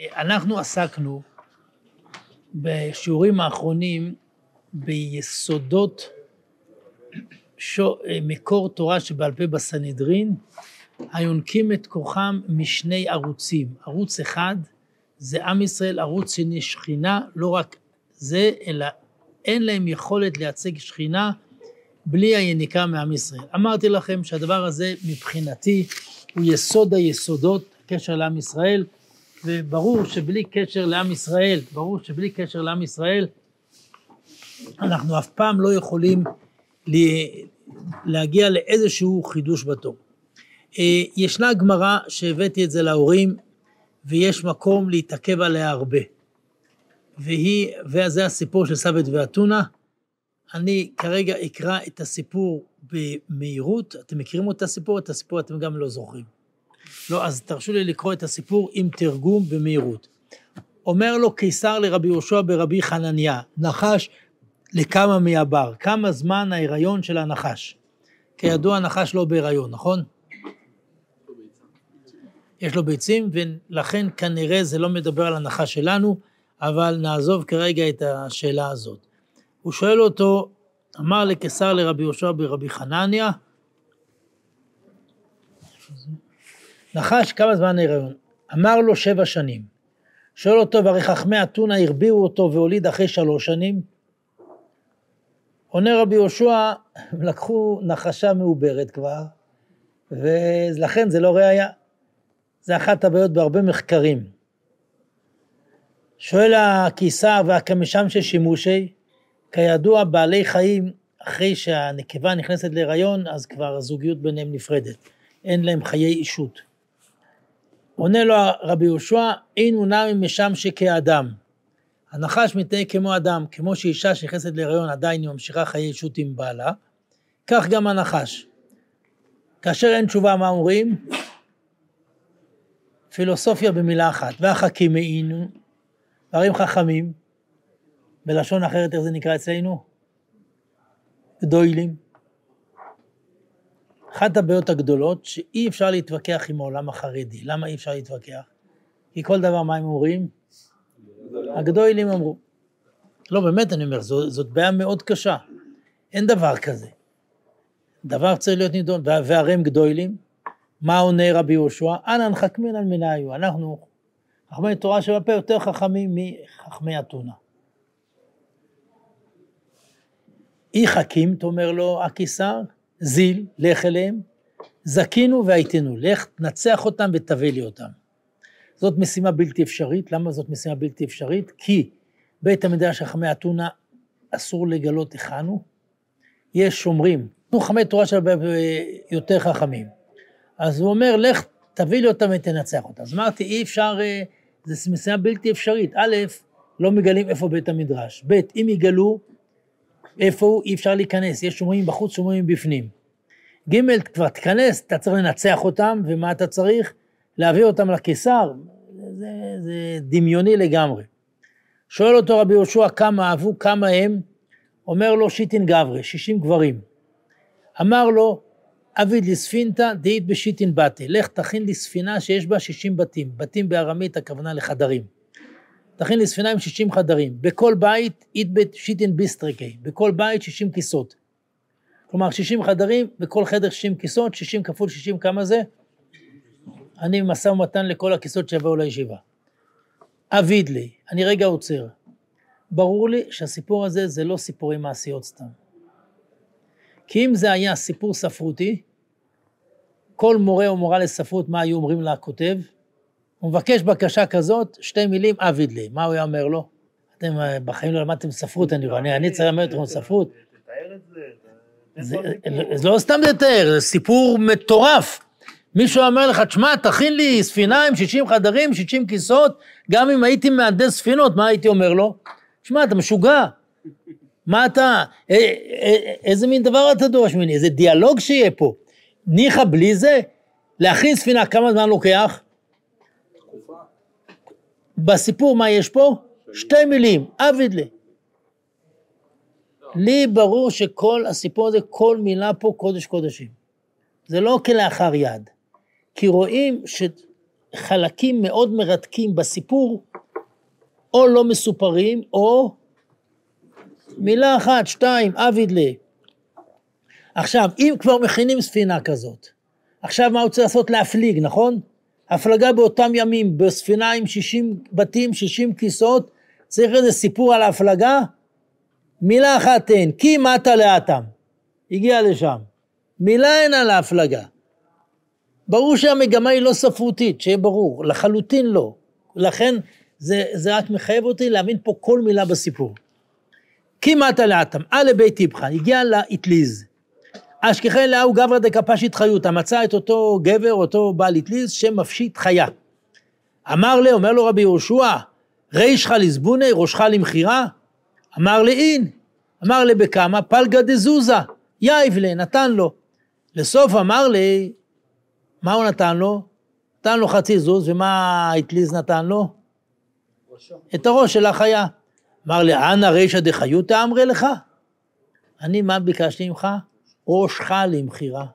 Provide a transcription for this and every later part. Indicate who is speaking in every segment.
Speaker 1: אנחנו עסקנו בשיעורים האחרונים ביסודות שו, מקור תורה שבעל פה בסנהדרין, היונקים את כוחם משני ערוצים. ערוץ אחד זה עם ישראל, ערוץ שני שכינה, לא רק זה, אלא אין להם יכולת לייצג שכינה בלי היניקה מעם ישראל. אמרתי לכם שהדבר הזה מבחינתי הוא יסוד היסודות, קשר לעם ישראל, וברור שבלי קשר לעם ישראל, ברור שבלי קשר לעם ישראל, אנחנו אף פעם לא יכולים להגיע לאיזשהו חידוש בתור. אה, ישנה גמרא שהבאתי את זה להורים, ויש מקום להתעכב עליה הרבה. והיא, וזה הסיפור של סבת ואתונה. אני כרגע אקרא את הסיפור במהירות. אתם מכירים את הסיפור? את הסיפור אתם גם לא זוכרים. לא, אז תרשו לי לקרוא את הסיפור עם תרגום במהירות. אומר לו קיסר לרבי יהושע ברבי חנניה, נחש לכמה מהבר, כמה זמן ההיריון של הנחש. כידוע הנחש לא בהיריון, נכון? יש לו ביצים, ולכן כנראה זה לא מדבר על הנחש שלנו, אבל נעזוב כרגע את השאלה הזאת. הוא שואל אותו, אמר לקיסר לרבי יהושע ברבי חנניה, נחש כמה זמן ההיריון? אמר לו שבע שנים. שואל אותו, והרי חכמי אתונה הרביעו אותו והוליד אחרי שלוש שנים? עונה רבי יהושע, הם לקחו נחשה מעוברת כבר, ולכן זה לא ראייה. זה אחת הבעיות בהרבה מחקרים. שואל הקיסר והקמשם של שימושי, כידוע בעלי חיים, אחרי שהנקבה נכנסת להיריון, אז כבר הזוגיות ביניהם נפרדת. אין להם חיי אישות. עונה לו רבי יהושע, אין הוא נמי משם שכאדם. הנחש מתנהג כמו אדם, כמו שאישה שנכנסת להיריון עדיין היא ממשיכה חיי אישות עם בעלה, כך גם הנחש. כאשר אין תשובה, מה אומרים? פילוסופיה במילה אחת. והחכים מעינו, דברים חכמים, בלשון אחרת איך זה נקרא אצלנו? גדוילים. אחת הבעיות הגדולות שאי אפשר להתווכח עם העולם החרדי. למה אי אפשר להתווכח? כי כל דבר מה הם אומרים? הגדולים אמרו. לא, באמת אני אומר, זאת, בעיה מאוד קשה. אין דבר כזה. דבר צריך להיות נידון. והרי הם גדולים, מה עונה רבי יהושע? אנא נחכמין על מנהיו. אנחנו, חכמי תורה שבפה, יותר חכמים מחכמי אתונה. אי חכים, תאמר לו הקיסר, זיל, לך אליהם, זקינו והייתנו, לך תנצח אותם ותביא לי אותם. זאת משימה בלתי אפשרית. למה זאת משימה בלתי אפשרית? כי בית המדרש חכמי אתונה אסור לגלות היכן הוא. יש שומרים, נו חכמי תורה של יותר חכמים. אז הוא אומר, לך תביא לי אותם ותנצח אותם. אז אמרתי, אי אפשר, אה, זו משימה בלתי אפשרית. א', לא מגלים איפה בית המדרש. ב', אם יגלו איפה הוא, אי אפשר להיכנס. יש שומרים בחוץ, שומרים בפנים. ג', כבר תיכנס, אתה צריך לנצח אותם, ומה אתה צריך? להביא אותם לקיסר, זה, זה דמיוני לגמרי. שואל אותו רבי יהושע כמה אהבו, כמה הם, אומר לו שיטין גברי, שישים גברים. אמר לו, אביד לספינתא דאית בשיטין בתי, לך תכין לי ספינה שיש בה שישים בתים, בתים בארמית הכוונה לחדרים. תכין לי ספינה עם שישים חדרים, בכל בית אית בשיטין ביסטרקי, בכל בית שישים כיסות. כלומר שישים חדרים, בכל חדר שישים כיסות, שישים כפול שישים כמה זה? אני במשא ומתן לכל הכיסות שיבואו לישיבה. אביד לי, אני רגע עוצר. ברור לי שהסיפור הזה זה לא סיפורי מעשיות סתם. כי אם זה היה סיפור ספרותי, כל מורה או מורה לספרות, מה היו אומרים לכותב? הוא מבקש בקשה כזאת, שתי מילים, אביד לי. מה הוא היה אומר לו? אתם אה, בחיים לא למדתם ספרות, אני רואה, אני צריך ללמד אתכם ספרות. תתאר את זה. זה לא סתם לתאר, זה סיפור מטורף. מישהו אומר לך, תשמע, תכין לי ספינה עם 60 חדרים, 60 כיסאות, גם אם הייתי מהנדס ספינות, מה הייתי אומר לו? תשמע, אתה משוגע. מה אתה, א, א, א, איזה מין דבר אתה דורש ממני? איזה דיאלוג שיהיה פה. ניחא בלי זה, להכין ספינה, כמה זמן לוקח? בסיפור מה יש פה? שתי מילים, אבידלה. לי ברור שכל הסיפור הזה, כל מילה פה קודש קודשים. זה לא כלאחר יד. כי רואים חלקים מאוד מרתקים בסיפור, או לא מסופרים, או מילה אחת, שתיים, אבידלה. עכשיו, אם כבר מכינים ספינה כזאת, עכשיו מה הוא צריך לעשות? להפליג, נכון? הפלגה באותם ימים, בספינה עם 60 בתים, 60 כיסאות, צריך איזה סיפור על ההפלגה? מילה אחת תן, כי מטה לאטם. הגיע לשם. מילה אין על ההפלגה. ברור שהמגמה היא לא ספרותית, שיהיה ברור, לחלוטין לא. לכן זה, זה רק מחייב אותי להבין פה כל מילה בסיפור. כי מטה לאטם, אלה בית טיפחה, הגיע לאטליז. אשכחי לאהו גברא דקפשית חיותא, מצא את אותו גבר, אותו בעל אטליז, שמפשיט חיה. אמר לי, אומר לו רבי יהושע, רישך לזבוני, ראשך למכירה? אמר לי, אין. אמר לי, בכמה? פלגה דזוזה, יאיב לי, נתן לו. לסוף אמר לי, מה הוא נתן לו? נתן לו חצי זוז, ומה האטליז נתן לו? ראשו. את הראש של החיה. אמר לי, אנא רישא דחיותא אמרי לך? אני, מה ביקשתי ממך? ראשך למכירה.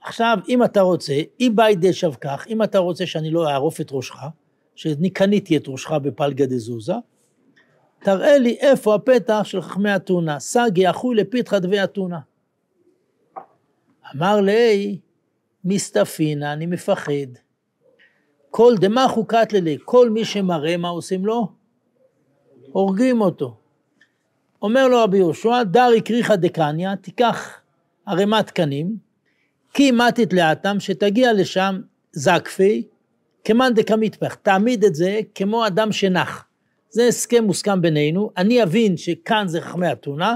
Speaker 1: עכשיו, אם אתה רוצה, אם באי דשב כך, אם אתה רוצה שאני לא אערוף את ראשך, שאני קניתי את ראשך בפלגה דזוזה, תראה לי איפה הפתח של חכמי אתונה, סגי אחוי לפיתחא דבי אתונה. אמר לי, מסתפינה, אני מפחד. כל דמה חוקת ללי, כל מי שמראה, מה עושים לו? הורגים אותו. אומר לו רבי יהושע, דרי קריחא דקניא, תיקח ערימת תקנים, כי מתית לאטם, שתגיע לשם זקפי, כמאן דקמיטפח, תעמיד את זה כמו אדם שנח. זה הסכם מוסכם בינינו, אני אבין שכאן זה חכמי אתונה,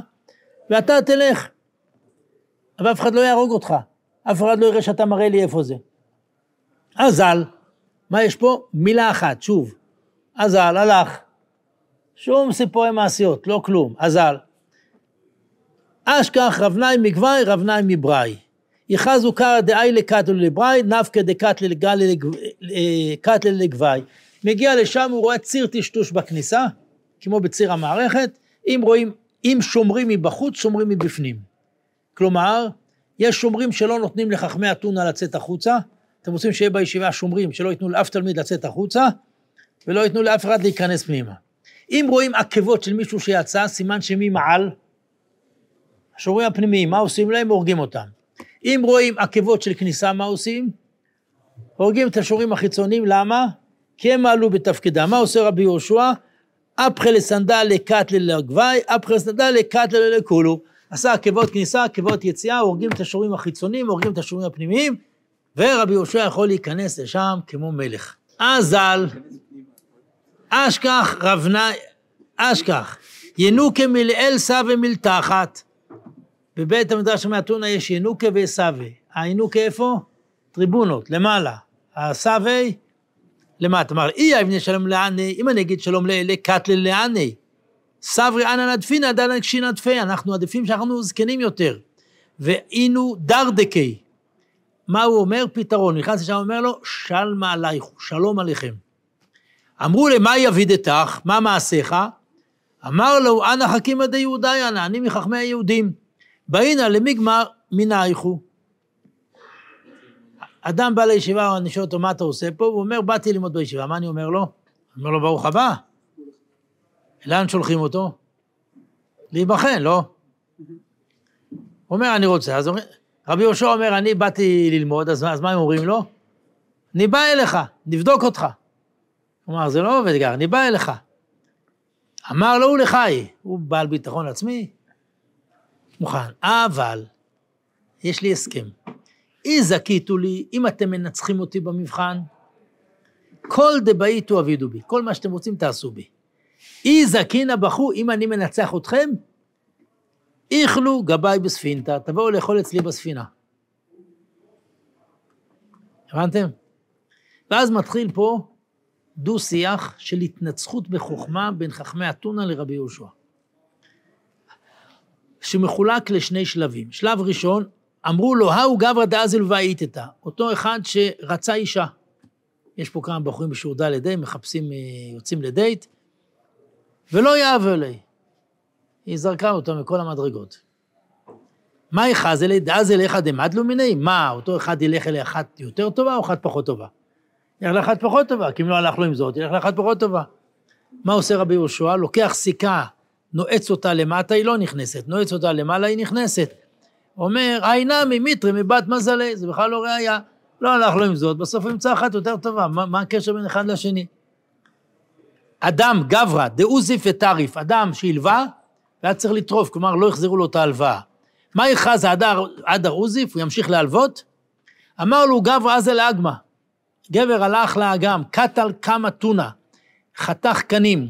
Speaker 1: ואתה תלך. אבל אף אחד לא יהרוג אותך, אף אחד לא יראה שאתה מראה לי איפה זה. אזל, מה יש פה? מילה אחת, שוב. אזל, הלך. שום סיפורי מעשיות, לא כלום, אזל. אשכח רבנאי מגבאי, רבנאי מבראי. יחזו קרא דאי לקטל לבראי, נפקא דקטל לגבאי. מגיע לשם, הוא רואה ציר טשטוש בכניסה, כמו בציר המערכת, אם רואים, אם שומרים מבחוץ, שומרים מבפנים. כלומר, יש שומרים שלא נותנים לחכמי אתונה לצאת החוצה, אתם רוצים שיהיה בישיבה שומרים שלא ייתנו לאף תלמיד לצאת החוצה, ולא ייתנו לאף אחד להיכנס פנימה. אם רואים עקבות של מישהו שיצא, סימן שמי מעל? השומרים הפנימיים, מה עושים להם? הורגים אותם. אם רואים עקבות של כניסה, מה עושים? הורגים את השומרים החיצוניים, למה? כי הם מעלו בתפקידם. מה עושה רבי יהושע? אפחי לסנדל לקטלה לגבי, אפחי לסנדל לקטלה לכולו. עשה עקבות כניסה, עקבות יציאה, הורגים את השומרים החיצוניים, הורגים את השומרים הפנימיים, ורבי יהושע יכול להיכנס לשם כמו מלך. אזל, אשכח רבנה, אשכח, ינוקה מלאל סווה מלתחת. בבית המדרש מאתונה יש ינוקה וסווה. הינוקה איפה? טריבונות, למעלה. הסווה, למטה. אמר, אי אבני שלום לעני, אם אני אגיד שלום לאלה, קטלה לעני. סברי אנא נדפינא דנא קשינא דפי, אנחנו עדיפים שאנחנו זקנים יותר. ואינו דרדקי. מה הוא אומר? פתרון. נכנס לשם, אומר לו, שלמה עלייכו, שלום עליכם. אמרו למה יבידתך? מה מעשיך? אמר לו, אנא חכימא דיהודאי אנא, אני מחכמי היהודים. באינא למיגמר מנייכו. אדם בא לישיבה, אני שואל אותו, מה אתה עושה פה? הוא אומר, באתי ללמוד בישיבה. מה אני אומר לו? אני אומר לו, ברוך הבא. לאן שולחים אותו? להיבחן, לא? הוא אומר, אני רוצה. אז רבי יהושע אומר, אני באתי ללמוד, אז, אז מה הם אומרים לו? אני בא אליך, נבדוק אותך. אמר, זה לא עובד ככה, אני בא אליך. אמר לו, הוא לחי, הוא בעל ביטחון עצמי, מוכן. אבל, יש לי הסכם. אי זכיתו לי, אם אתם מנצחים אותי במבחן, כל דבעיתו אבידו בי, כל מה שאתם רוצים תעשו בי. אי זקינא בחו, אם אני מנצח אתכם, איכלו גבאי בספינתא, תבואו לאכול אצלי בספינה. הבנתם? ואז מתחיל פה דו-שיח של התנצחות בחוכמה בין חכמי אתונה לרבי יהושע. שמחולק לשני שלבים. שלב ראשון, אמרו לו, האו גברא דאזל ואיתתא, אותו אחד שרצה אישה. יש פה כמה בחורים בשיעור ד' מחפשים, אה, יוצאים לדייט, ולא יאהב אלי. היא זרקה אותו מכל המדרגות. מה יחז אלי דאז אליך דמדלו מיני? מה, אותו אחד ילך אלי אחת יותר טובה או אחת פחות טובה? ילך לאחת פחות טובה, כי אם לא הלך לו עם זאת, ילך לאחת פחות טובה. מה עושה רבי יהושע? לוקח סיכה, נועץ אותה למטה, היא לא נכנסת, נועץ אותה למעלה, היא נכנסת. אומר, נמי מיתרי מבת מזלי, זה בכלל לא ראייה. לא הלך לו עם זאת, בסוף הוא ימצא אחת יותר טובה, מה, מה הקשר בין אחד לשני? אדם, גברא, דאוזיף וטריף, אדם שהלווה, והיה צריך לטרוף, כלומר לא החזירו לו את ההלוואה. מה יכרז אדר עוזיף, הוא ימשיך להלוות? אמר לו גברא עזה לאגמא, גבר הלך לאגם, קטל כמה טונה, חתך קנים,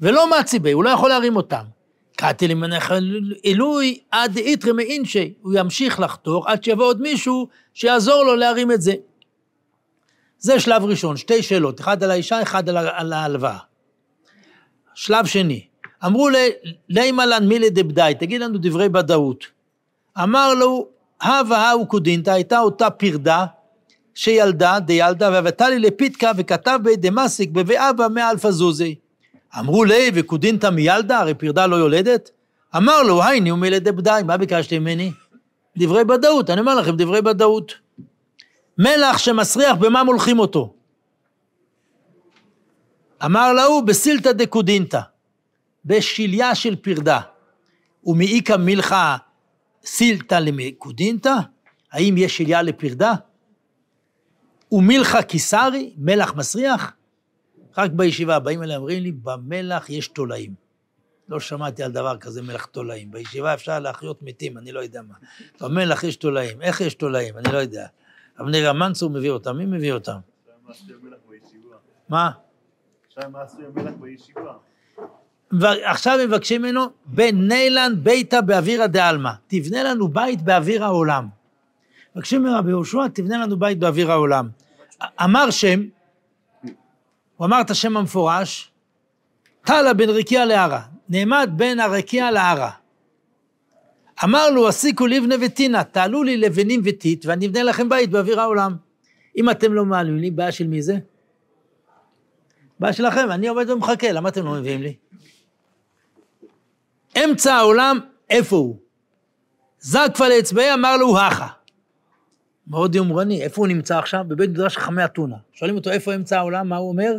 Speaker 1: ולא מצי בי, הוא לא יכול להרים אותם. קטל ימנך עילוי עד איתרא מאינשי, הוא ימשיך לחתוך עד שיבוא עוד מישהו שיעזור לו להרים את זה. זה שלב ראשון, שתי שאלות, אחד על האישה, אחד על ההלוואה. שלב שני, אמרו אימא לן מילי דבדאי, תגיד לנו דברי ודאות. אמר לו, הווה ההיא כודניתא, הייתה אותה פרדה שילדה, דילידא, והוה תלי לה פיתקא וכתיב ביה דמסיק בבי אבא מאה אלפא זוזי. אמרו ליה, וכודניתא מי ילדה, הרי פרדה לא יולדת? אמר לו, הי ניהו מילי דבדאי, מה ביקשתם ממני? דברי ודאות, אני אומר לכם דברי ודאות. מלח שמסריח, במה מולחים אותו? אמר להוא, בסילתא דקודינתא. בשליה של פרדה. ומאיכא מילכה סילתא למקודינתא? האם יש שליה לפרדה? ומילכה קיסרי, מלח מסריח? רק בישיבה באים אליי, אומרים לי, במלח יש תולעים. לא שמעתי על דבר כזה מלח תולעים. בישיבה אפשר להחיות מתים, אני לא יודע מה. במלח יש תולעים. איך יש תולעים? אני לא יודע. אבנר המנצור מביא אותם, מי מביא אותם? מה? ועכשיו מבקשים ממנו, בנילן ביתא באווירא דעלמא, תבנה לנו בית באוויר העולם. מבקשים מרבי יהושע, תבנה לנו בית באוויר העולם. אמר שם, הוא אמר את השם המפורש, טלה בין רקיע לערה, נעמד בין הרקיע לערה. אמר לו, הסיקו לבנה וטינה, תעלו לי לבנים וטיט, ואני אבנה לכם בית באוויר העולם. אם אתם לא מעלים לי, בעיה של מי זה? בעיה שלכם, אני עובד ומחכה, למה אתם לא מביאים לי? אמצע העולם, איפה הוא? זקפה לאצבעי, אמר לו, הכה. מאוד יומרני, איפה הוא נמצא עכשיו? בבית מדרש חכמי אתונה. שואלים אותו, איפה אמצע העולם? מה הוא אומר?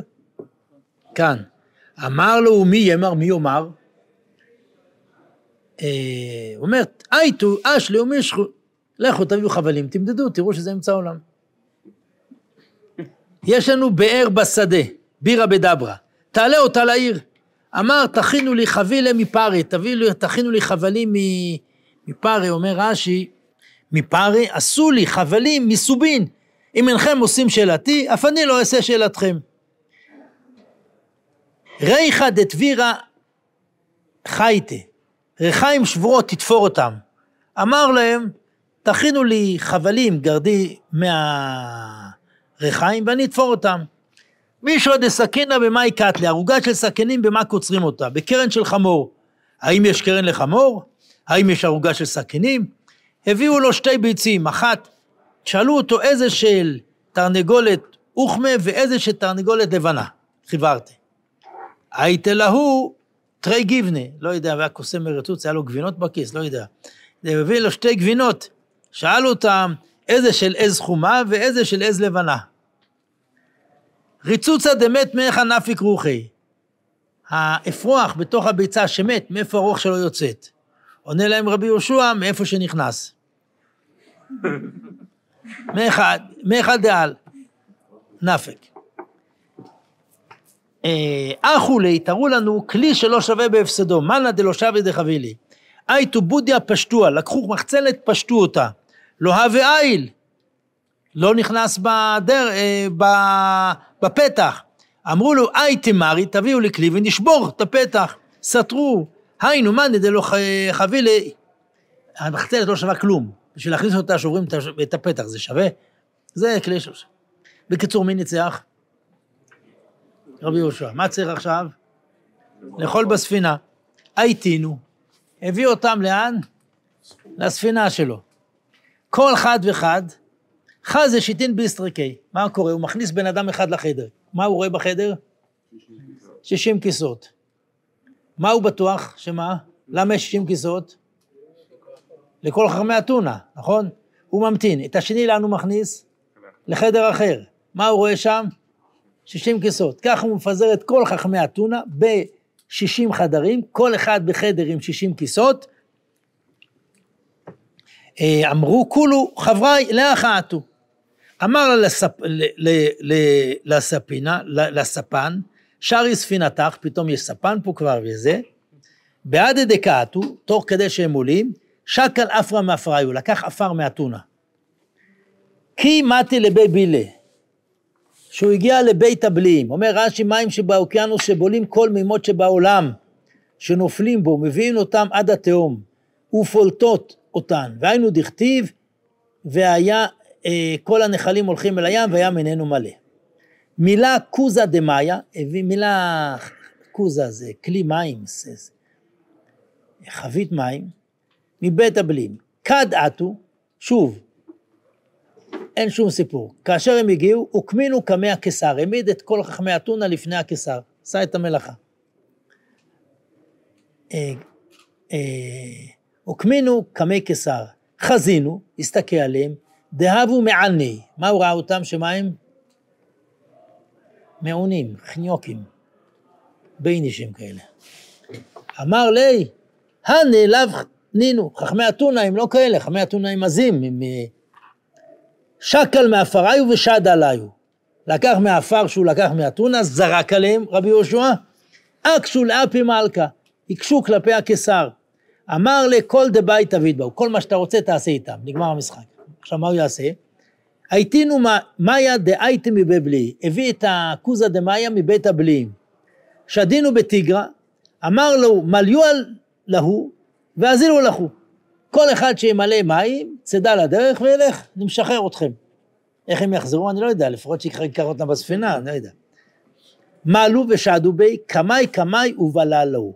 Speaker 1: כאן. אמר לו, מי יאמר, מי יאמר? אה, הוא אומר, אייטו, אשלי ומישכו, לכו תביאו חבלים, תמדדו, תראו שזה אמצע העולם. יש לנו באר בשדה, בירה בדברה, תעלה אותה לעיר. אמר, תכינו לי חבילה מפרי, תכינו לי חבלים מפרי, אומר רש"י, מפרי, עשו לי חבלים מסובין. אם אינכם עושים שאלתי, אף אני לא אעשה שאלתכם. ריחא דתבירה חייתה, ריחיים שבורות תתפור אותם. אמר להם, תכינו לי חבלים, גרדי מהריחיים, ואני אתפור אותם. מישהו דסכינה במאי קטלה, ערוגה של סכינים במה קוצרים אותה? בקרן של חמור. האם יש קרן לחמור? האם יש ערוגה של סכינים? הביאו לו שתי ביצים, אחת, שאלו אותו איזה של תרנגולת אוכמה ואיזה של תרנגולת לבנה, חיברתי. הייתה להו תרי גיבנה, לא יודע, והיה קוסם מרצוץ, היה לו גבינות בכיס, לא יודע. זה הביא לו שתי גבינות, שאלו אותם איזה של עז חומה ואיזה של עז לבנה. ריצוצה דמת מאיך נפיק רוחי. האפרוח בתוך הביצה שמת, מאיפה הרוח שלו יוצאת? עונה להם רבי יהושע, מאיפה שנכנס. מאחד, מאחד דעל, נפק. אחו לי, תראו לנו כלי שלא שווה בהפסדו, מנא דלא שווה דחבילי. אייטו בודיה פשטוה, לקחו מחצלת, פשטו אותה. לא הווה איל, לא נכנס בדר, אה, בפתח. אמרו לו, אי תמרי, תביאו לי כלי ונשבור את הפתח. סתרו, היינו, מאן דלא חבילי, המחצלת לא שווה כלום. בשביל להכניס אותה שוברים את הפתח, זה שווה? זה כלי שלושה. בקיצור, מי ניצח? רבי יהושע. מה צריך עכשיו? לאכול בספינה. הייתינו, הביא אותם לאן? לספינה שלו. כל חד וחד חזה שיטין ביסטריקי. מה קורה? הוא מכניס בן אדם אחד לחדר. מה הוא רואה בחדר? 60 כיסאות. מה הוא בטוח? שמה? למה יש 60 כיסאות? לכל חכמי אתונה, נכון? הוא ממתין. את השני לאן הוא מכניס? לחדר אחר. מה הוא רואה שם? 60 כיסאות. ככה הוא מפזר את כל חכמי אתונה ב-60 חדרים, כל אחד בחדר עם 60 כיסאות. אה, אמרו כולו חבריי לאח עטו. אמר לספ... לספינה, לספן, שרי ספינתך, פתאום יש ספן פה כבר וזה, בעד דקעתו, תוך כדי שהם עולים, שקל אפרה מאפריו, לקח עפר מאתונה. כי מתי לבי בילה, שהוא הגיע לבית הבליעים, אומר רש"י מים שבאוקיינוס שבולים כל מימות שבעולם, שנופלים בו, מביאים אותם עד התהום, ופולטות אותן, והיינו דכתיב, והיה, אה, כל הנחלים הולכים אל הים, והים איננו מלא. מילה קוזה דמאיה, מילה קוזה זה כלי מים, זה, חבית מים, מבית הבלים. כד עטו, שוב, אין שום סיפור. כאשר הם הגיעו, הוקמינו קמי הקיסר, העמיד את כל חכמי אתונה לפני הקיסר, עשה את המלאכה. אה, אה, הוקמינו קמי קיסר, חזינו, הסתכל עליהם, דהבו מעני, מה הוא ראה אותם? שמה הם? מעונים, חניוקים, ביינישים כאלה. אמר לי, הנעלב נינו, חכמי אתונה הם לא כאלה, חכמי אתונה הם עזים, הם אה, שקל מעפריו ושד עליו. לקח מהעפר שהוא לקח מאתונה, זרק עליהם רבי יהושע, אקשו לאפי מלכה, הקשו כלפי הקיסר. אמר לכל דבית תביד בו, כל מה שאתה רוצה תעשה איתם, נגמר המשחק. עכשיו מה הוא יעשה? הייתינו מאיה דאייתי מבבלי, הביא את הכוזה דמאיה מבית הבליים. שדינו בתיגרא, אמר לו מליו להו ואזילו לכו. כל אחד שימלא מים, צדה לדרך וילך, אני משחרר אתכם. איך הם יחזרו? אני לא יודע, לפחות שיקח אותם בספינה, אני לא יודע. מעלו ושעדו בי, קמאי קמאי ובלה לו.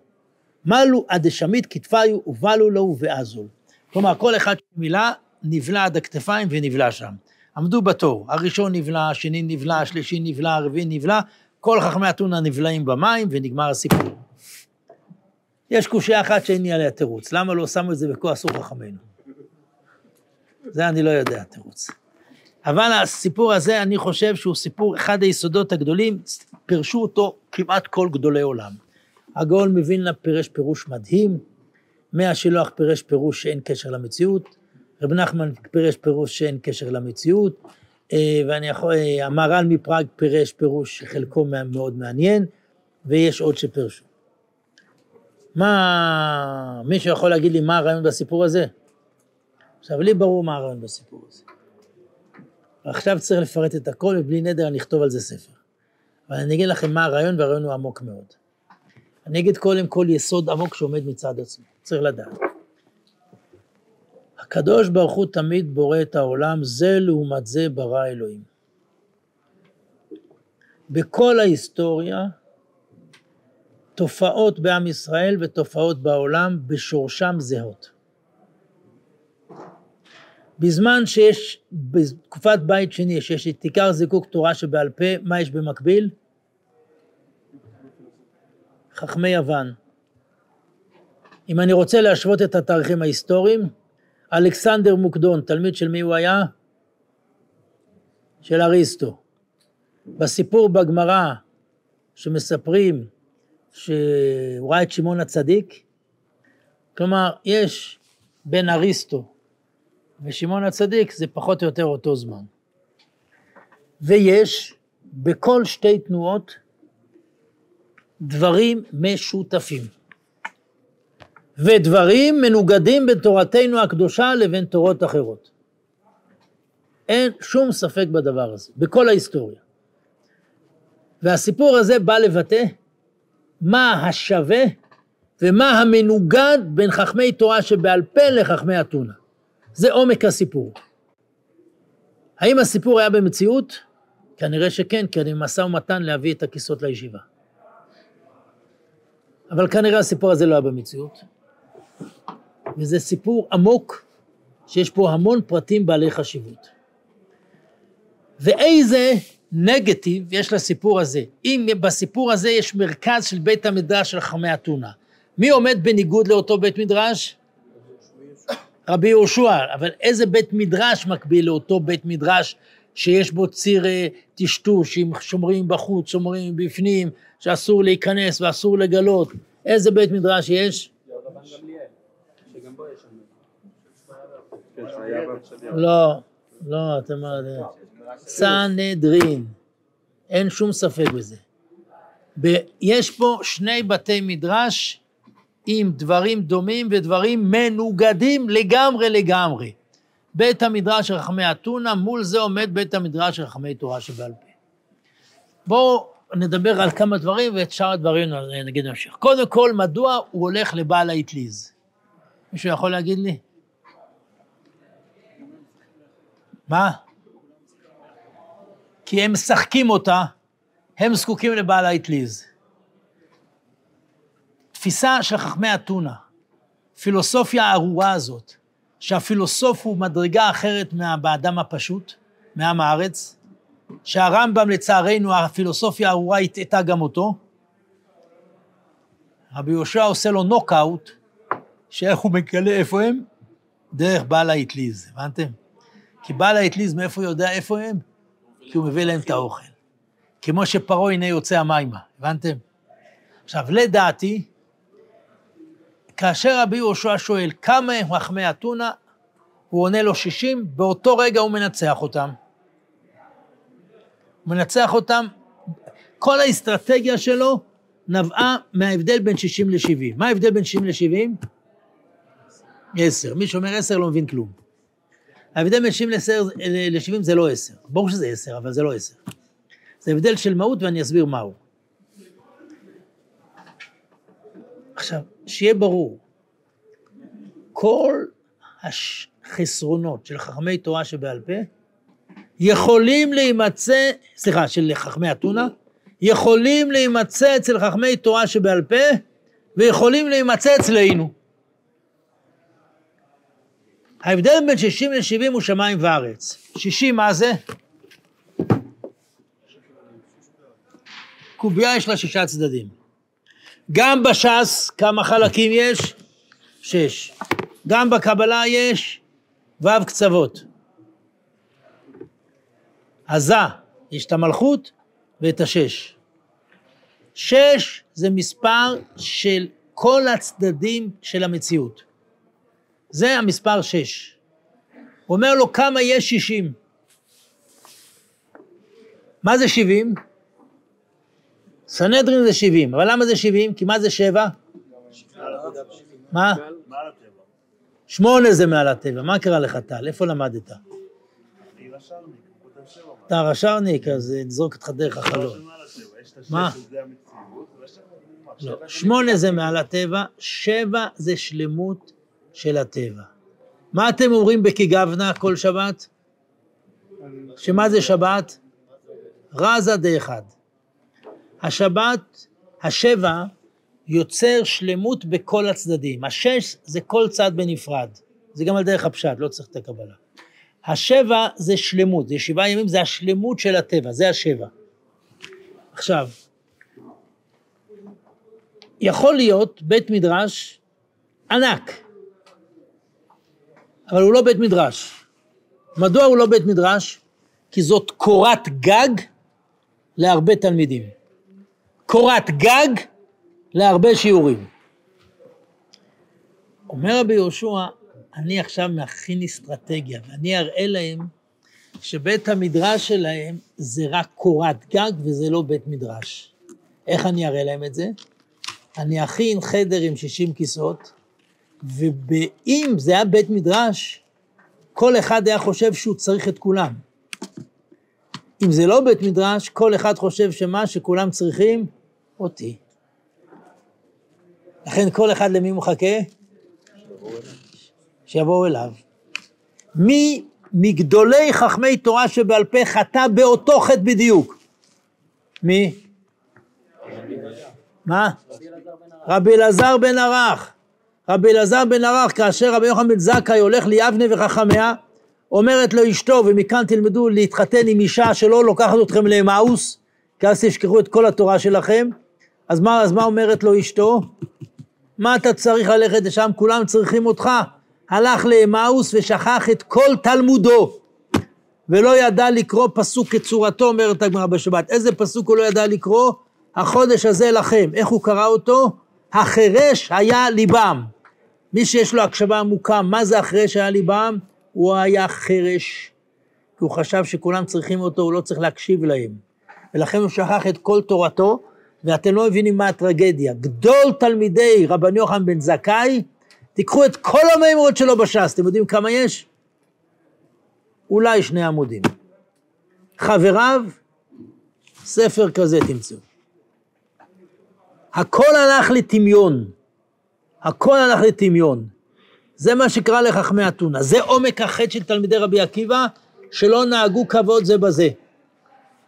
Speaker 1: מעלו עד דשמית כתפיו ובלו לו ועזו. כלומר, כל אחד שמילא, נבלע עד הכתפיים ונבלע שם. עמדו בתור, הראשון נבלע, השני נבלע, השלישי נבלע, הרביעי נבלע, כל חכמי אתונה נבלעים במים ונגמר הסיפור. יש קושייה אחת שאין לי עליה תירוץ, למה לא שמו את זה בכה אסור חכמינו? זה אני לא יודע תירוץ. אבל הסיפור הזה, אני חושב שהוא סיפור, אחד היסודות הגדולים, פירשו אותו כמעט כל גדולי עולם. הגאון מווילנה פירש פירוש מדהים, מאה שילוח פירש פירוש שאין קשר למציאות, רב נחמן פירש פירוש שאין קשר למציאות, אה, ואני יכול, אה, המהר"ל מפראג פירש פירוש שחלקו מאוד מעניין, ויש עוד שפירשו. מה, מישהו יכול להגיד לי מה הרעיון בסיפור הזה? עכשיו, לי ברור מה הרעיון בסיפור הזה. עכשיו צריך לפרט את הכל, ובלי נדר אני אכתוב על זה ספר. אבל אני אגיד לכם מה הרעיון, והרעיון הוא עמוק מאוד. אני אגיד קודם כל יסוד עמוק שעומד מצד עצמו, צריך לדעת. הקדוש ברוך הוא תמיד בורא את העולם, זה לעומת זה ברא אלוהים. בכל ההיסטוריה, תופעות בעם ישראל ותופעות בעולם בשורשם זהות. בזמן שיש, בתקופת בית שני, שיש את עיקר זיקוק תורה שבעל פה, מה יש במקביל? חכמי יוון. אם אני רוצה להשוות את התאריכים ההיסטוריים, אלכסנדר מוקדון, תלמיד של מי הוא היה? של אריסטו. בסיפור בגמרא שמספרים שהוא ראה את שמעון הצדיק, כלומר, יש בין אריסטו ושמעון הצדיק, זה פחות או יותר אותו זמן. ויש בכל שתי תנועות דברים משותפים. ודברים מנוגדים בין תורתנו הקדושה לבין תורות אחרות. אין שום ספק בדבר הזה, בכל ההיסטוריה. והסיפור הזה בא לבטא מה השווה ומה המנוגד בין חכמי תורה שבעל פה לחכמי אתונה. זה עומק הסיפור. האם הסיפור היה במציאות? כנראה שכן, כי אני במשא ומתן להביא את הכיסאות לישיבה. אבל כנראה הסיפור הזה לא היה במציאות. וזה סיפור עמוק, שיש פה המון פרטים בעלי חשיבות. ואיזה נגטיב יש לסיפור הזה. אם בסיפור הזה יש מרכז של בית המדרש של חכמי אתונה, מי עומד בניגוד לאותו בית מדרש? רבי יהושע, אבל איזה בית מדרש מקביל לאותו בית מדרש שיש בו ציר אה, טשטוש, עם שומרים בחוץ, שומרים בפנים, שאסור להיכנס ואסור לגלות? איזה בית מדרש יש? לא, לא, אתם... סנהדרין. אין שום ספק בזה. יש פה שני בתי מדרש עם דברים דומים ודברים מנוגדים לגמרי לגמרי. בית המדרש של חכמי אתונה, מול זה עומד בית המדרש של חכמי תורה שבעל פה. בואו נדבר על כמה דברים ואת שאר הדברים נגיד נמשיך. קודם כל, מדוע הוא הולך לבעל האטליז? מישהו יכול להגיד לי? מה? כי הם משחקים אותה, הם זקוקים לבעל האטליז. תפיסה של חכמי אתונה, פילוסופיה הארורה הזאת, שהפילוסוף הוא מדרגה אחרת מהאדם הפשוט, מעם הארץ, שהרמב"ם לצערנו, הפילוסופיה הארורה הטעתה גם אותו. רבי יהושע עושה לו נוקאוט, שאיך הוא מגלה איפה הם? דרך בעל האטליז, הבנתם? כי בעל האטליז מאיפה הוא יודע איפה הם? כי הוא מביא להם את האוכל. כמו שפרעה הנה יוצא המימה, הבנתם? עכשיו, לדעתי, כאשר רבי יהושע שואל כמה הם חכמי אתונה, הוא עונה לו 60, באותו רגע הוא מנצח אותם. הוא מנצח אותם, כל האסטרטגיה שלו נבעה מההבדל בין 60 ל-70. מה ההבדל בין 60 ל-70? 10. מי שאומר 10 לא מבין כלום. ההבדל בין 60 ל-70 זה לא 10. ברור שזה 10, אבל זה לא 10. זה הבדל של מהות ואני אסביר מהו. עכשיו, שיהיה ברור, כל החסרונות של חכמי תורה שבעל פה יכולים להימצא, סליחה, של חכמי אתונה, יכולים להימצא אצל חכמי תורה שבעל פה ויכולים להימצא אצלנו. ההבדל בין 60 ל-70 הוא שמיים וארץ. 60 מה זה? קובייה יש לה שישה צדדים. גם בש"ס כמה חלקים יש? שש. גם בקבלה יש ו' קצוות. עזה, יש את המלכות ואת השש. שש זה מספר של כל הצדדים של המציאות. זה המספר שש. הוא אומר לו כמה יש שישים. מה זה שבעים? סנהדרין זה שבעים, אבל למה זה שבעים? כי מה זה שבע? מה? שמונה זה מעל הטבע, מה קרה לך טל? איפה למדת? אתה רשרניק, אז נזרוק אותך דרך החלון. מה? לא, שמונה זה מעל הטבע, שבע זה שלמות של הטבע. מה אתם אומרים בכגבנה כל שבת? שמה זה שבת? רזה דאחד. השבת, השבע, יוצר שלמות בכל הצדדים. השש זה כל צד בנפרד. זה גם על דרך הפשט, לא צריך את הקבלה. השבע זה שלמות, זה שבעה ימים, זה השלמות של הטבע, זה השבע. עכשיו, יכול להיות בית מדרש ענק, אבל הוא לא בית מדרש. מדוע הוא לא בית מדרש? כי זאת קורת גג להרבה תלמידים. קורת גג להרבה שיעורים. אומר רבי יהושע, אני עכשיו מכין אסטרטגיה, ואני אראה להם שבית המדרש שלהם זה רק קורת גג וזה לא בית מדרש. איך אני אראה להם את זה? אני אכין חדר עם 60 כיסאות, ואם זה היה בית מדרש, כל אחד היה חושב שהוא צריך את כולם. אם זה לא בית מדרש, כל אחד חושב שמה שכולם צריכים, אותי. לכן כל אחד למי מחכה? שיבואו אליו. מי מגדולי חכמי תורה שבעל פה חטא באותו חטא בדיוק? מי? מה? רבי אלעזר בן ערך. רבי אלעזר בן ערך, כאשר רבי יוחנן בן זכאי הולך ליבנה וחכמיה, אומרת לו אשתו, ומכאן תלמדו להתחתן עם אישה שלא לוקחת אתכם לאמאוס, כי אז תשכחו את כל התורה שלכם. אז מה, אז מה אומרת לו אשתו? מה אתה צריך ללכת לשם? כולם צריכים אותך. הלך לאמאוס ושכח את כל תלמודו, ולא ידע לקרוא פסוק כצורתו, אומרת הגמרא בשבת. איזה פסוק הוא לא ידע לקרוא? החודש הזה לכם. איך הוא קרא אותו? החירש היה ליבם. מי שיש לו הקשבה עמוקה, מה זה החירש היה ליבם? הוא היה חירש. כי הוא חשב שכולם צריכים אותו, הוא לא צריך להקשיב להם. ולכן הוא שכח את כל תורתו, ואתם לא מבינים מה הטרגדיה. גדול תלמידי רבן יוחנן בן זכאי, תיקחו את כל המימרות שלו בש"ס, אתם יודעים כמה יש? אולי שני עמודים. חבריו, ספר כזה תמצאו. הכל הלך לטמיון. הכל הלך לטמיון. זה מה שקרה לחכמי אתונה. זה עומק החטא של תלמידי רבי עקיבא, שלא נהגו כבוד זה בזה.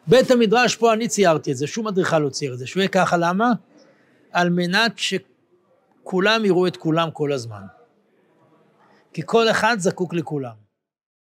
Speaker 1: בית המדרש פה, אני ציירתי את זה, שום אדריכל לא צייר את זה. שהוא יהיה ככה, למה? על מנת שכולם יראו את כולם כל הזמן. כי כל אחד זקוק לכולם.